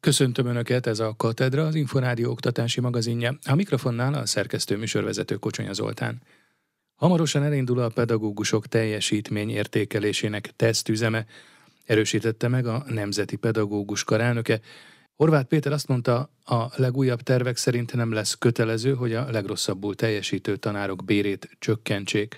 Köszöntöm Önöket, ez a Katedra, az Inforádió oktatási magazinja. A mikrofonnál a szerkesztő műsorvezető Kocsonya Zoltán. Hamarosan elindul a pedagógusok teljesítmény értékelésének tesztüzeme, erősítette meg a Nemzeti Pedagógus Karelnöke. Horváth Péter azt mondta, a legújabb tervek szerint nem lesz kötelező, hogy a legrosszabbul teljesítő tanárok bérét csökkentsék.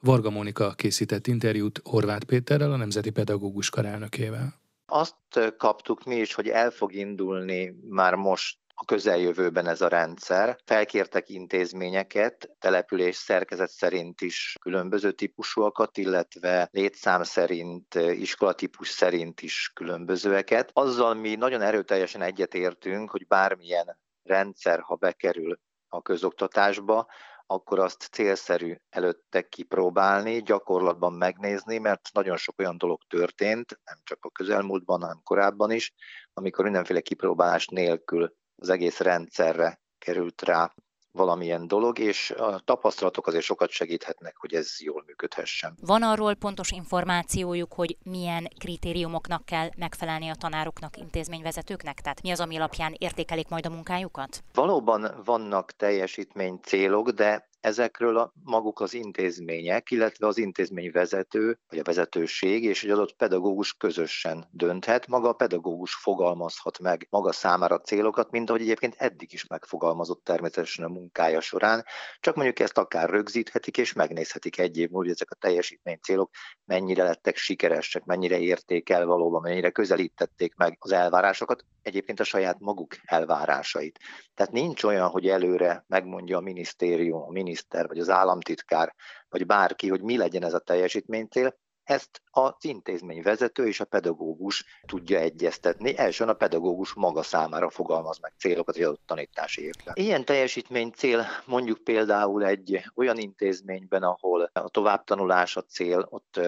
Varga Mónika készített interjút Horváth Péterrel, a Nemzeti Pedagógus Karelnökével. Azt kaptuk mi is, hogy el fog indulni már most a közeljövőben ez a rendszer. Felkértek intézményeket, település szerkezet szerint is különböző típusúakat, illetve létszám szerint, iskolatípus szerint is különbözőeket. Azzal mi nagyon erőteljesen egyetértünk, hogy bármilyen rendszer, ha bekerül a közoktatásba, akkor azt célszerű előtte kipróbálni, gyakorlatban megnézni, mert nagyon sok olyan dolog történt, nem csak a közelmúltban, hanem korábban is, amikor mindenféle kipróbálás nélkül az egész rendszerre került rá valamilyen dolog, és a tapasztalatok azért sokat segíthetnek, hogy ez jól működhessen. Van arról pontos információjuk, hogy milyen kritériumoknak kell megfelelni a tanároknak, intézményvezetőknek? Tehát mi az, ami alapján értékelik majd a munkájukat? Valóban vannak teljesítmény célok, de ezekről a maguk az intézmények, illetve az intézményvezető, vagy a vezetőség és egy adott pedagógus közösen dönthet. Maga a pedagógus fogalmazhat meg maga számára célokat, mint ahogy egyébként eddig is megfogalmazott természetesen a munkája során, csak mondjuk ezt akár rögzíthetik és megnézhetik egy év múlva, hogy ezek a teljesítmény célok mennyire lettek sikeresek, mennyire érték el valóban, mennyire közelítették meg az elvárásokat, egyébként a saját maguk elvárásait. Tehát nincs olyan, hogy előre megmondja a minisztérium, a miniszter, vagy az államtitkár, vagy bárki, hogy mi legyen ez a teljesítménycél, ezt az intézmény vezető és a pedagógus tudja egyeztetni. Elsőn a pedagógus maga számára fogalmaz meg célokat egy adott tanítási évben. Ilyen teljesítmény cél mondjuk például egy olyan intézményben, ahol a továbbtanulás a cél, ott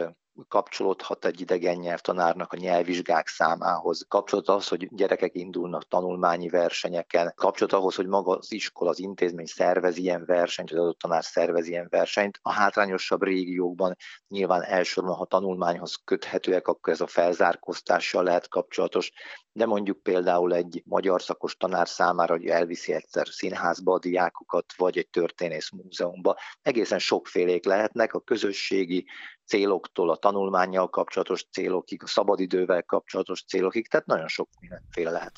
kapcsolódhat egy idegen nyelvtanárnak a nyelvvizsgák számához, kapcsolódhat ahhoz, hogy gyerekek indulnak tanulmányi versenyeken, kapcsolódhat ahhoz, hogy maga az iskola, az intézmény szervez ilyen versenyt, az adott tanár szervez ilyen versenyt. A hátrányosabb régiókban nyilván elsősorban, ha tanulmányhoz köthetőek, akkor ez a felzárkóztással lehet kapcsolatos, de mondjuk például egy magyar szakos tanár számára, hogy elviszi egyszer színházba a diákokat, vagy egy történész múzeumba. Egészen sokfélék lehetnek, a közösségi céloktól, a tanulmányjal kapcsolatos célokig, a szabadidővel kapcsolatos célokig, tehát nagyon sok mindenféle lehet.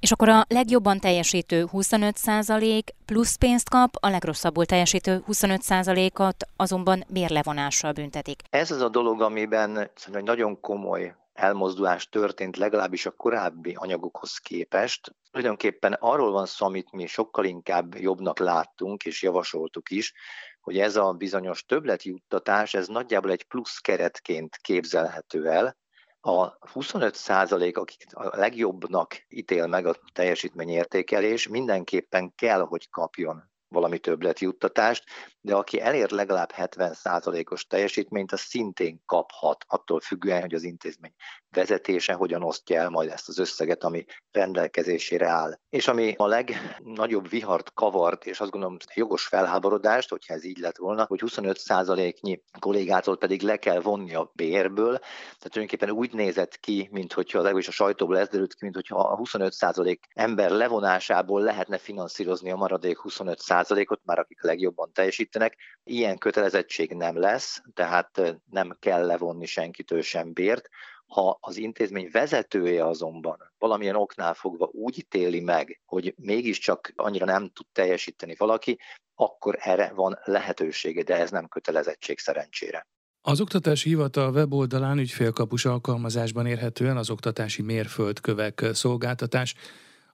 És akkor a legjobban teljesítő 25% plusz pénzt kap, a legrosszabbul teljesítő 25%-ot azonban bérlevonással büntetik. Ez az a dolog, amiben szerintem nagyon komoly elmozdulás történt legalábbis a korábbi anyagokhoz képest. Tulajdonképpen arról van szó, amit mi sokkal inkább jobbnak láttunk és javasoltuk is, hogy ez a bizonyos többletjuttatás, ez nagyjából egy plusz keretként képzelhető el, a 25 százalék, akik a legjobbnak ítél meg a teljesítményértékelés, mindenképpen kell, hogy kapjon valami többletjuttatást, de aki elér legalább 70%-os teljesítményt, az szintén kaphat, attól függően, hogy az intézmény vezetése hogyan osztja el majd ezt az összeget, ami rendelkezésére áll. És ami a legnagyobb vihart kavart, és azt gondolom jogos felháborodást, hogyha ez így lett volna, hogy 25%-nyi kollégától pedig le kell vonni a bérből, tehát tulajdonképpen úgy nézett ki, mint hogyha legalábbis a sajtóból ez derült ki, mint hogyha a 25% ember levonásából lehetne finanszírozni a maradék 25%-ot, már akik legjobban teljesítenek. Ilyen kötelezettség nem lesz, tehát nem kell levonni senkitől sem bért, ha az intézmény vezetője azonban valamilyen oknál fogva úgy ítéli meg, hogy mégiscsak annyira nem tud teljesíteni valaki, akkor erre van lehetősége, de ez nem kötelezettség szerencsére. Az Oktatási Hivatal weboldalán ügyfélkapus alkalmazásban érhetően az oktatási mérföldkövek szolgáltatás,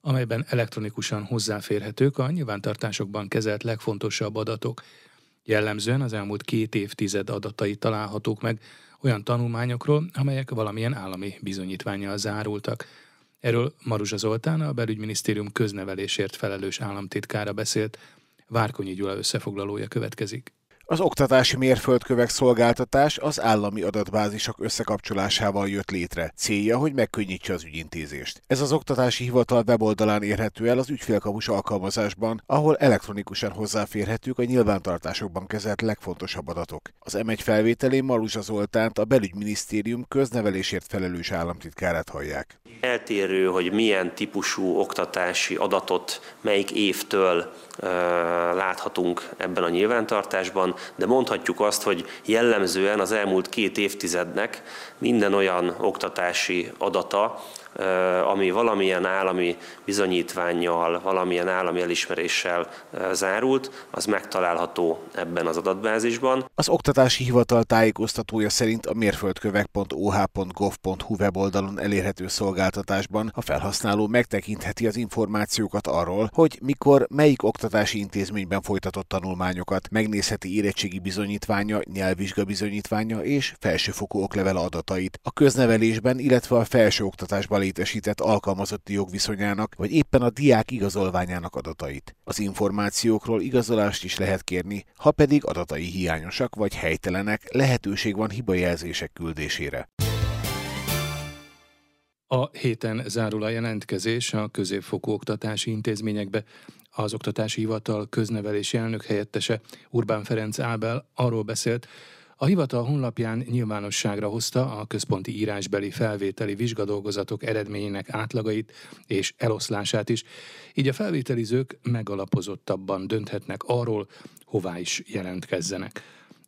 amelyben elektronikusan hozzáférhetők a nyilvántartásokban kezelt legfontosabb adatok. Jellemzően az elmúlt két évtized adatai találhatók meg olyan tanulmányokról, amelyek valamilyen állami bizonyítványjal zárultak. Erről Maruzsa Zoltán, a belügyminisztérium köznevelésért felelős államtitkára beszélt. Várkonyi Gyula összefoglalója következik. Az oktatási mérföldkövek szolgáltatás az állami adatbázisok összekapcsolásával jött létre. Célja, hogy megkönnyítse az ügyintézést. Ez az oktatási hivatal weboldalán érhető el az ügyfélkapus alkalmazásban, ahol elektronikusan hozzáférhetők a nyilvántartásokban kezelt legfontosabb adatok. Az M1 felvételén Maruzsa Zoltánt a belügyminisztérium köznevelésért felelős államtitkárát hallják. Eltérő, hogy milyen típusú oktatási adatot melyik évtől láthatunk ebben a nyilvántartásban, de mondhatjuk azt, hogy jellemzően az elmúlt két évtizednek minden olyan oktatási adata, ami valamilyen állami bizonyítványjal, valamilyen állami elismeréssel zárult, az megtalálható ebben az adatbázisban. Az Oktatási Hivatal tájékoztatója szerint a mérföldkövek.oh.gov.hu weboldalon elérhető szolgáltatásban a felhasználó megtekintheti az információkat arról, hogy mikor melyik oktatási intézményben folytatott tanulmányokat, megnézheti érettségi bizonyítványa, nyelvvizsga bizonyítványa és felsőfokú oklevel adatait a köznevelésben, illetve a felsőoktatásban létesített alkalmazotti jogviszonyának, vagy éppen a diák igazolványának adatait. Az információkról igazolást is lehet kérni, ha pedig adatai hiányosak vagy helytelenek, lehetőség van hibajelzések küldésére. A héten zárul a jelentkezés a középfokú oktatási intézményekbe. Az Oktatási Hivatal köznevelési elnök helyettese Urbán Ferenc Ábel arról beszélt, a hivatal honlapján nyilvánosságra hozta a központi írásbeli felvételi vizsgadolgozatok eredményének átlagait és eloszlását is, így a felvételizők megalapozottabban dönthetnek arról, hová is jelentkezzenek.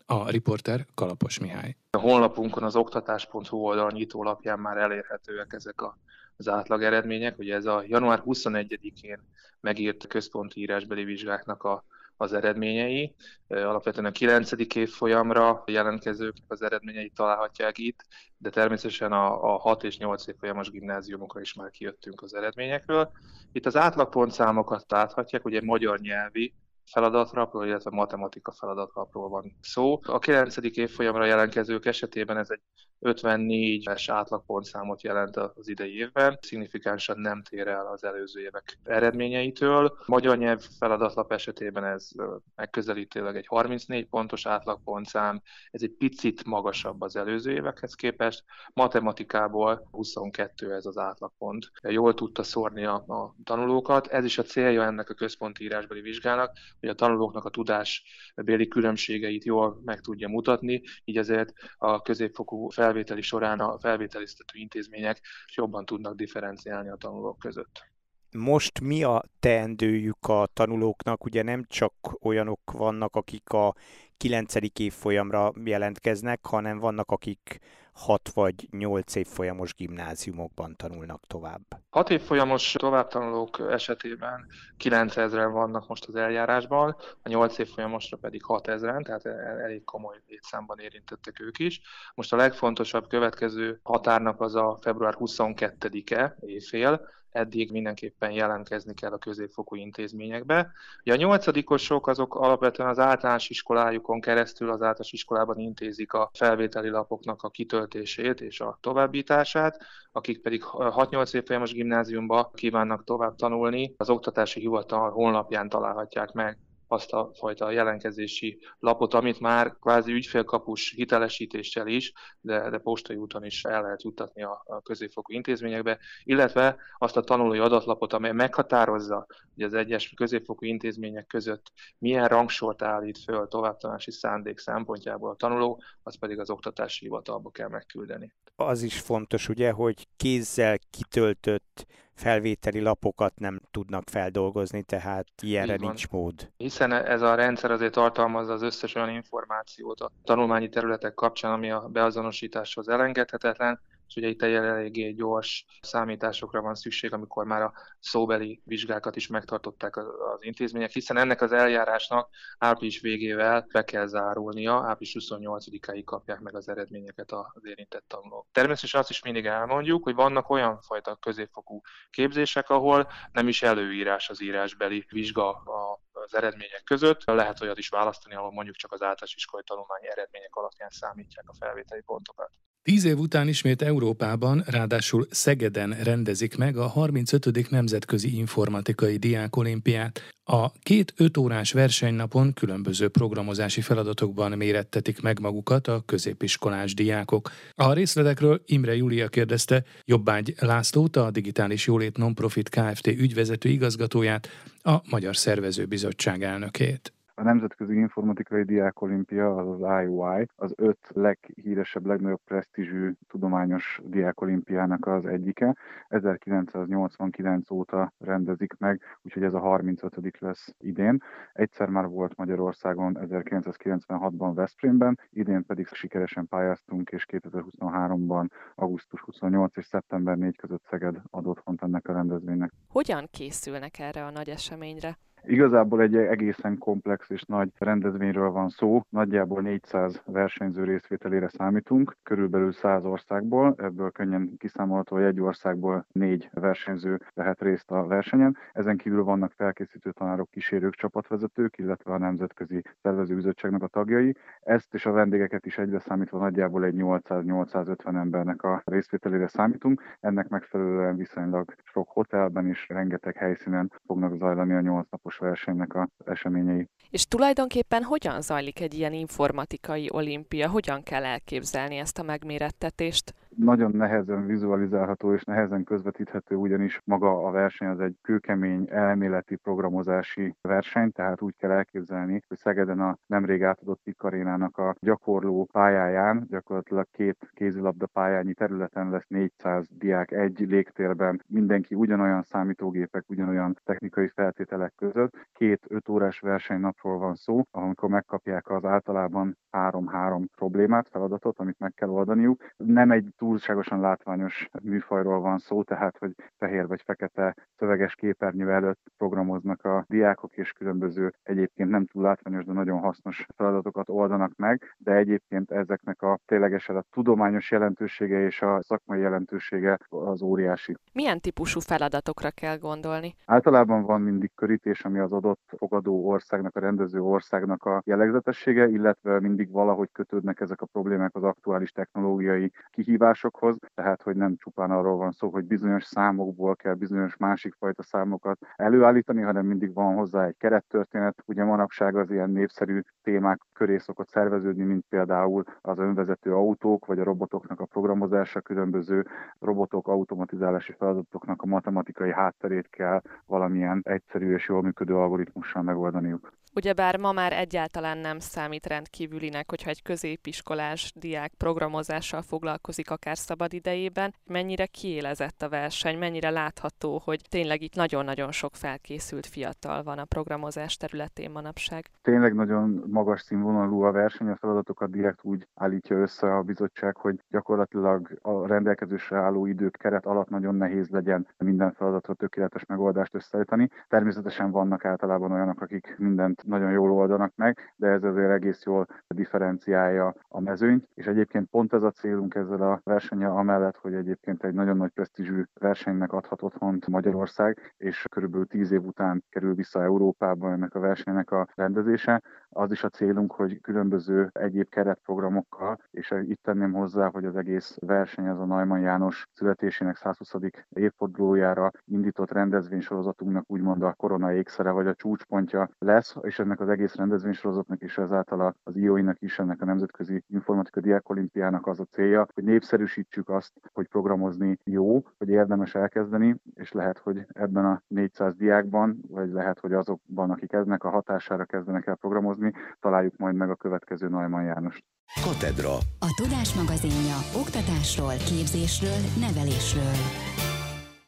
A riporter Kalapos Mihály. A honlapunkon az oktatás.hu oldal nyitólapján már elérhetőek ezek a, az átlag eredmények. Ugye ez a január 21-én megírt központi írásbeli vizsgáknak a az eredményei. Alapvetően a 9. évfolyamra jelentkezők az eredményeit találhatják itt, de természetesen a, a 6 és 8 évfolyamos gimnáziumokra is már kijöttünk az eredményekről. Itt az átlagpontszámokat láthatják, ugye magyar nyelvi feladatrapról, illetve matematika feladatrapról van szó. A 9. évfolyamra jelentkezők esetében ez egy 54-es átlagpontszámot jelent az idei évben, szignifikánsan nem tér el az előző évek eredményeitől. Magyar nyelv feladatlap esetében ez megközelítőleg egy 34 pontos átlagpontszám, ez egy picit magasabb az előző évekhez képest. Matematikából 22 ez az átlagpont. Jól tudta szórni a, a tanulókat, ez is a célja ennek a központi írásbeli vizsgának, hogy a tanulóknak a tudásbéli különbségeit jól meg tudja mutatni, így ezért a középfokú felvételi során a felvételiztető intézmények jobban tudnak differenciálni a tanulók között. Most mi a teendőjük a tanulóknak? Ugye nem csak olyanok vannak, akik a 9. évfolyamra jelentkeznek, hanem vannak, akik 6 vagy 8 évfolyamos gimnáziumokban tanulnak tovább. 6 évfolyamos továbbtanulók esetében 9000-en vannak most az eljárásban, a 8 évfolyamosra pedig 6000-en, tehát elég komoly létszámban érintettek ők is. Most a legfontosabb következő határnap az a február 22-e éjfél, eddig mindenképpen jelentkezni kell a középfokú intézményekbe. Ugye a nyolcadikosok azok alapvetően az általános iskolájukon keresztül az általános iskolában intézik a felvételi lapoknak a kitöltését és a továbbítását, akik pedig 6-8 évfolyamos gimnáziumba kívánnak tovább tanulni, az Oktatási Hivatal honlapján találhatják meg azt a fajta jelentkezési lapot, amit már kvázi ügyfélkapus hitelesítéssel is, de, de postai úton is el lehet juttatni a, a középfokú intézményekbe, illetve azt a tanulói adatlapot, amely meghatározza, hogy az egyes középfokú intézmények között milyen rangsort állít föl továbbtanulási szándék szempontjából a tanuló, az pedig az oktatási hivatalba kell megküldeni. Az is fontos, ugye, hogy kézzel kitöltött felvételi lapokat nem tudnak feldolgozni, tehát ilyenre nincs mód. Hiszen ez a rendszer azért tartalmazza az összes olyan információt a tanulmányi területek kapcsán, ami a beazonosításhoz elengedhetetlen, és ugye itt egy eléggé gyors számításokra van szükség, amikor már a szóbeli vizsgákat is megtartották az, intézmények, hiszen ennek az eljárásnak április végével be kell zárulnia, április 28-áig kapják meg az eredményeket az érintett tanulók. Természetesen azt is mindig elmondjuk, hogy vannak olyan fajta középfokú képzések, ahol nem is előírás az írásbeli vizsga a az eredmények között. Lehet olyat is választani, ahol mondjuk csak az általános iskolai tanulmányi eredmények alapján számítják a felvételi pontokat. Tíz év után ismét Európában, ráadásul Szegeden rendezik meg a 35. Nemzetközi Informatikai Diákolimpiát. A két öt órás versenynapon különböző programozási feladatokban mérettetik meg magukat a középiskolás diákok. A részletekről Imre Júlia kérdezte Jobbágy Lászlót, a Digitális Jólét Nonprofit Kft. ügyvezető igazgatóját, a Magyar Szervezőbizottság elnökét. A Nemzetközi Informatikai Diákolimpia, az az IOI, az öt leghíresebb, legnagyobb presztízsű tudományos diákolimpiának az egyike. 1989 óta rendezik meg, úgyhogy ez a 35. lesz idén. Egyszer már volt Magyarországon 1996-ban Veszprémben, idén pedig sikeresen pályáztunk, és 2023-ban augusztus 28 és szeptember 4 között Szeged ad otthont ennek a rendezvénynek. Hogyan készülnek erre a nagy eseményre? Igazából egy egészen komplex és nagy rendezvényről van szó. Nagyjából 400 versenyző részvételére számítunk, körülbelül 100 országból. Ebből könnyen kiszámolható, hogy egy országból négy versenyző vehet részt a versenyen. Ezen kívül vannak felkészítő tanárok, kísérők, csapatvezetők, illetve a Nemzetközi Szervezőbizottságnak a tagjai. Ezt és a vendégeket is egyre számítva nagyjából egy 800-850 embernek a részvételére számítunk. Ennek megfelelően viszonylag sok hotelben és rengeteg helyszínen fognak zajlani a 8 napos gyors versenynek az eseményei. És tulajdonképpen hogyan zajlik egy ilyen informatikai olimpia? Hogyan kell elképzelni ezt a megmérettetést? Nagyon nehezen vizualizálható és nehezen közvetíthető, ugyanis maga a verseny az egy kőkemény elméleti programozási verseny, tehát úgy kell elképzelni, hogy Szegeden a nemrég átadott Pikarénának a gyakorló pályáján, gyakorlatilag két kézilabda pályányi területen lesz 400 diák egy légtérben, mindenki ugyanolyan számítógépek, ugyanolyan technikai feltételek között. Két 5 órás versenynapról van szó, amikor megkapják az általában három-három problémát, feladatot, amit meg kell oldaniuk. Nem egy túlságosan látványos műfajról van szó, tehát hogy fehér vagy fekete szöveges képernyő előtt programoznak a diákok, és különböző egyébként nem túl látványos, de nagyon hasznos feladatokat oldanak meg, de egyébként ezeknek a ténylegesen a tudományos jelentősége és a szakmai jelentősége az óriási. Milyen típusú feladatokra kell gondolni? Általában van mindig körítés, ami az adott fogadó országnak, a rendező országnak a jellegzetessége, illetve mindig valahogy kötődnek ezek a problémák az aktuális technológiai kihívások kihívásokhoz, tehát hogy nem csupán arról van szó, hogy bizonyos számokból kell bizonyos másik fajta számokat előállítani, hanem mindig van hozzá egy kerettörténet. Ugye manapság az ilyen népszerű témák köré szokott szerveződni, mint például az önvezető autók, vagy a robotoknak a programozása, különböző robotok automatizálási feladatoknak a matematikai hátterét kell valamilyen egyszerű és jól működő algoritmussal megoldaniuk. Ugyebár ma már egyáltalán nem számít rendkívülinek, hogyha egy középiskolás diák programozással foglalkozik akár szabad idejében, mennyire kiélezett a verseny, mennyire látható, hogy tényleg itt nagyon-nagyon sok felkészült fiatal van a programozás területén manapság. Tényleg nagyon magas színvonalú a verseny, a feladatokat direkt úgy állítja össze a bizottság, hogy gyakorlatilag a rendelkezésre álló idők keret alatt nagyon nehéz legyen minden feladatra tökéletes megoldást összeállítani. Természetesen vannak általában olyanok, akik mindent nagyon jól oldanak meg, de ez azért egész jól differenciálja a mezőnyt, és egyébként pont ez a célunk ezzel a versennyel, amellett, hogy egyébként egy nagyon nagy presztízsű versenynek adhat otthont Magyarország, és körülbelül tíz év után kerül vissza Európába ennek a versenynek a rendezése. Az is a célunk, hogy különböző egyéb keretprogramokkal, és itt tenném hozzá, hogy az egész verseny az a Neumann János születésének 120. évfordulójára indított rendezvénysorozatunknak úgymond a korona ékszere vagy a csúcspontja lesz, és ennek az egész rendezvénysorozatnak és ezáltal az IOI-nak is, ennek a Nemzetközi Informatika Diákolimpiának az a célja, hogy népszerűsítsük azt, hogy programozni jó, hogy érdemes elkezdeni, és lehet, hogy ebben a 400 diákban, vagy lehet, hogy azokban, akik ennek a hatására kezdenek el programozni, találjuk majd meg a következő Neumann Jánost. Katedra. A Tudás magazinja oktatásról, képzésről, nevelésről.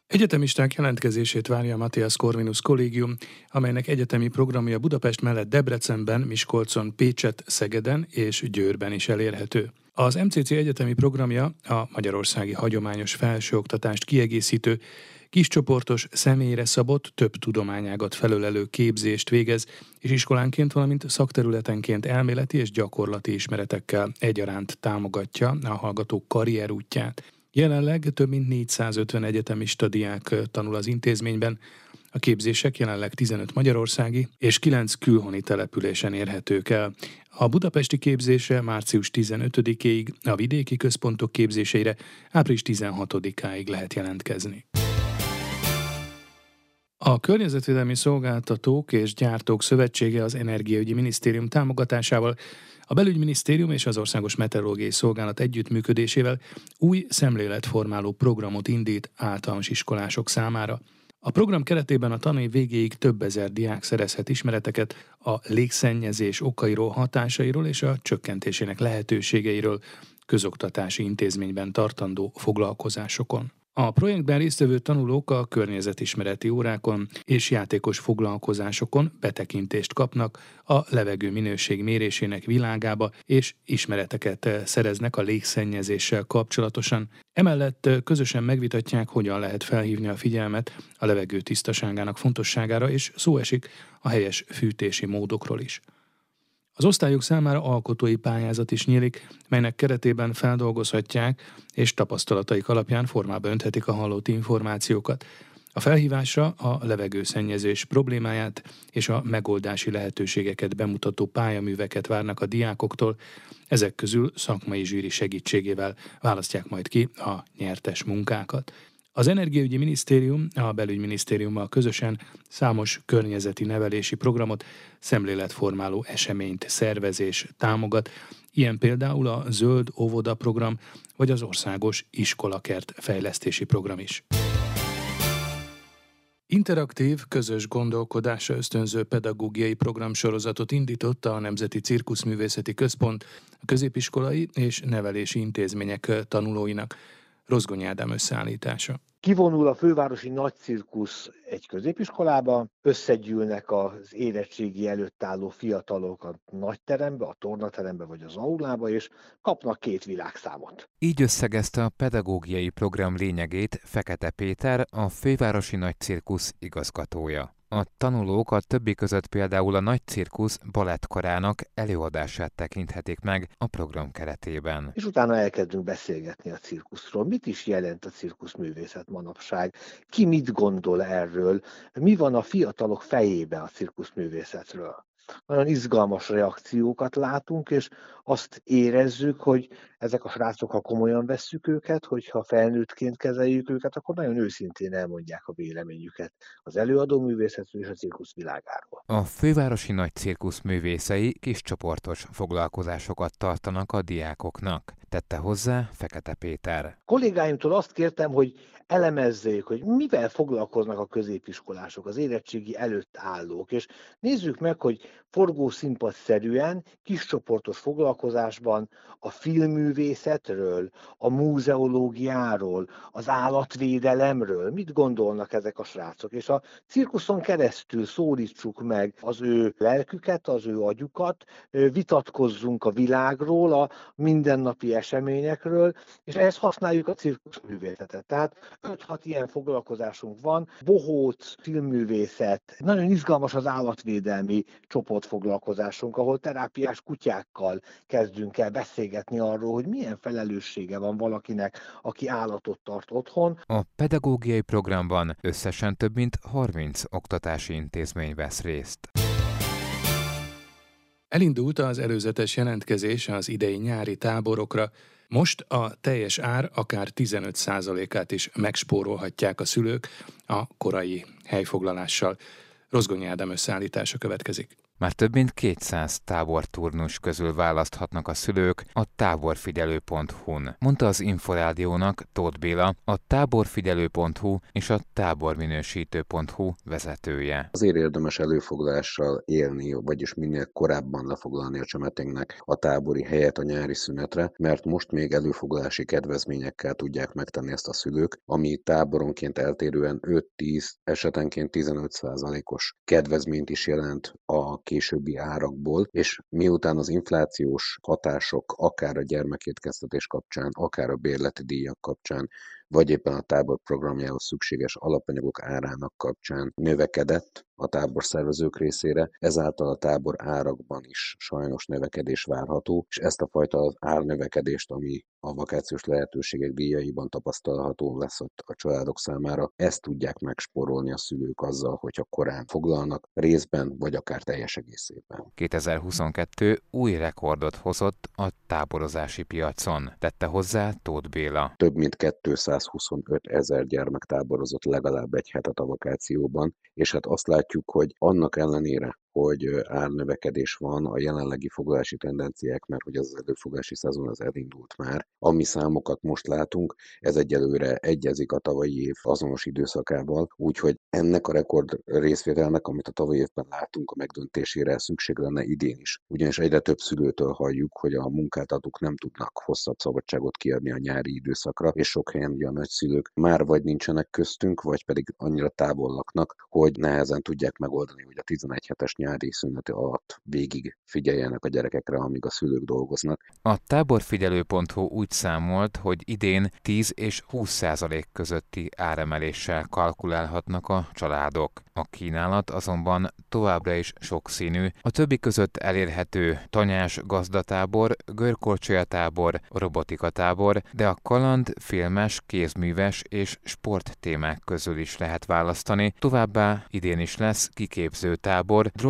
Egyetemisták jelentkezését várja a Matthias Corvinus Kollégium, amelynek egyetemi programja Budapest mellett Debrecenben, Miskolcon, Pécset, Szegeden és Győrben is elérhető. Az MCC egyetemi programja a magyarországi hagyományos felsőoktatást kiegészítő, kiscsoportos, személyre szabott, több tudományágat felölelő képzést végez, és iskolánként, valamint szakterületenként elméleti és gyakorlati ismeretekkel egyaránt támogatja a hallgatók karrierútját. Jelenleg több mint 450 egyetemista diák tanul az intézményben, A képzések jelenleg 15 magyarországi és 9 külhoni településen érhetők el. A budapesti képzése március 15-ig, a vidéki központok képzéseire április 16-áig lehet jelentkezni. A Környezetvédelmi Szolgáltatók és Gyártók Szövetsége az Energiaügyi Minisztérium támogatásával a Belügyminisztérium és az Országos Meteorológiai Szolgálat együttműködésével új szemléletformáló programot indít általános iskolások számára. A program keretében a tanév végéig több ezer diák szerezhet ismereteket a légszennyezés okairól, hatásairól és a csökkentésének lehetőségeiről közoktatási intézményben tartandó foglalkozásokon. A projektben résztvevő tanulók a környezetismereti órákon és játékos foglalkozásokon betekintést kapnak a levegő minőség mérésének világába, és ismereteket szereznek a légszennyezéssel kapcsolatosan. Emellett közösen megvitatják, hogyan lehet felhívni a figyelmet a levegő tisztaságának fontosságára, és szó esik a helyes fűtési módokról is. Az osztályok számára alkotói pályázat is nyílik, melynek keretében feldolgozhatják és tapasztalataik alapján formába önthetik a hallott információkat. A felhívásra a levegőszennyezés problémáját és a megoldási lehetőségeket bemutató pályaműveket várnak a diákoktól, ezek közül szakmai zsűri segítségével választják majd ki a nyertes munkákat. Az Energiaügyi Minisztérium a Belügyminisztériummal közösen számos környezeti nevelési programot, szemléletformáló eseményt szervezés támogat, ilyen például a Zöld Óvoda program vagy az Országos Iskolakert fejlesztési program is. Interaktív, közös gondolkodásra ösztönző pedagógiai programsorozatot indította a Nemzeti Cirkuszművészeti Központ a középiskolai és nevelési intézmények tanulóinak. Rozgony Ádám összeállítása. Kivonul a fővárosi nagy cirkusz egy középiskolába, összegyűlnek az érettségi előtt álló fiatalok a nagy terembe, a tornaterembe vagy az aulába, és kapnak két világszámot. Így összegezte a pedagógiai program lényegét Fekete Péter, a fővárosi nagy cirkusz igazgatója. A tanulók a többi között például a Nagy Cirkusz balettkorának előadását tekinthetik meg a program keretében. És utána elkezdünk beszélgetni a cirkuszról. Mit is jelent a cirkuszművészet manapság? Ki mit gondol erről? Mi van a fiatalok fejében a cirkuszművészetről? Nagyon izgalmas reakciókat látunk, és azt érezzük, hogy ezek a srácok, ha komolyan vesszük őket, hogyha felnőttként kezeljük őket, akkor nagyon őszintén elmondják a véleményüket az előadó művészetről és a cirkusz világáról. A fővárosi nagy cirkusz művészei kis csoportos foglalkozásokat tartanak a diákoknak, tette hozzá Fekete Péter. Kollégáimtól azt kértem, hogy elemezzék, hogy mivel foglalkoznak a középiskolások, az érettségi előtt állók, és nézzük meg, hogy forgószínpadszerűen, kiscsoportos foglalkozásban a filmművészetről, a múzeológiáról, az állatvédelemről, mit gondolnak ezek a srácok, és a cirkuszon keresztül szólítsuk meg az ő lelküket, az ő agyukat, vitatkozzunk a világról, a mindennapi eseményekről, és ehhez használjuk a cirkuszművészetet. Tehát 5-6 ilyen foglalkozásunk van, bohóc, filmművészet, nagyon izgalmas az állatvédelmi csoportfoglalkozásunk, ahol terápiás kutyákkal kezdünk el beszélgetni arról, hogy milyen felelőssége van valakinek, aki állatot tart otthon. A pedagógiai programban összesen több mint 30 oktatási intézmény vesz részt. Elindult az előzetes jelentkezés az idei nyári táborokra, most a teljes ár akár 15%-át is megspórolhatják a szülők a korai helyfoglalással. Rozgonyi Ádám összeállítása következik. Már több mint 200 táborturnus közül választhatnak a szülők a táborfigyelő.hu-n, mondta az Inforádiónak Tóth Béla, a táborfigyelő.hu és a táborminősítő.hu vezetője. Azért érdemes előfoglalással élni, vagyis minél korábban lefoglalni a csemeténknek a tábori helyet a nyári szünetre, mert most még előfoglalási kedvezményekkel tudják megtenni ezt a szülők, ami táboronként eltérően 5-10, esetenként 15%-os kedvezményt is jelent a későbbi árakból, és miután az inflációs hatások akár a gyermekétkeztetés kapcsán, akár a bérleti díjak kapcsán, vagy éppen a tábor programjához szükséges alapanyagok árának kapcsán növekedett, a tábor szervezők részére, ezáltal a tábor árakban is sajnos növekedés várható, és ezt a fajta árnövekedést, ami a vakációs lehetőségek díjaiban tapasztalható lesz ott a családok számára, ezt tudják megsporolni a szülők azzal, hogyha korán foglalnak, részben vagy akár teljes egészében. 2022 új rekordot hozott a táborozási piacon, tette hozzá Tóth Béla. Több mint 225 ezer gyermek táborozott legalább egy hetet a vakációban, és hát azt látjuk, hogy annak ellenére, hogy árnövekedés van, a jelenlegi foglalási tendenciák, mert hogy az előfoglalási szezon az elindult már. Ami számokat most látunk, ez egyelőre egyezik a tavalyi év azonos időszakával, úgyhogy ennek a rekord részvételnek, amit a tavalyi évben látunk, a megdöntésére szükség lenne idén is. Ugyanis egyre több szülőtől halljuk, hogy a munkáltatók nem tudnak hosszabb szabadságot kiadni a nyári időszakra, és sok helyen ugye a nagyszülők már vagy nincsenek köztünk, vagy pedig annyira távol laknak, hogy nehezen tudják megoldani, hogy a 11 hetes nyári szüneti alatt végig figyeljenek a gyerekekre, amíg a szülők dolgoznak. A táborfigyelő.hu úgy számolt, hogy idén 10 és 20 százalék közötti áremeléssel kalkulálhatnak a családok. A kínálat azonban továbbra is sokszínű. A többi között elérhető tanyás gazdatábor, görkorcsolyatábor, robotika-tábor, de a kaland, filmes, kézműves és sporttémák közül is lehet választani. Továbbá idén is lesz kiképzőtábor,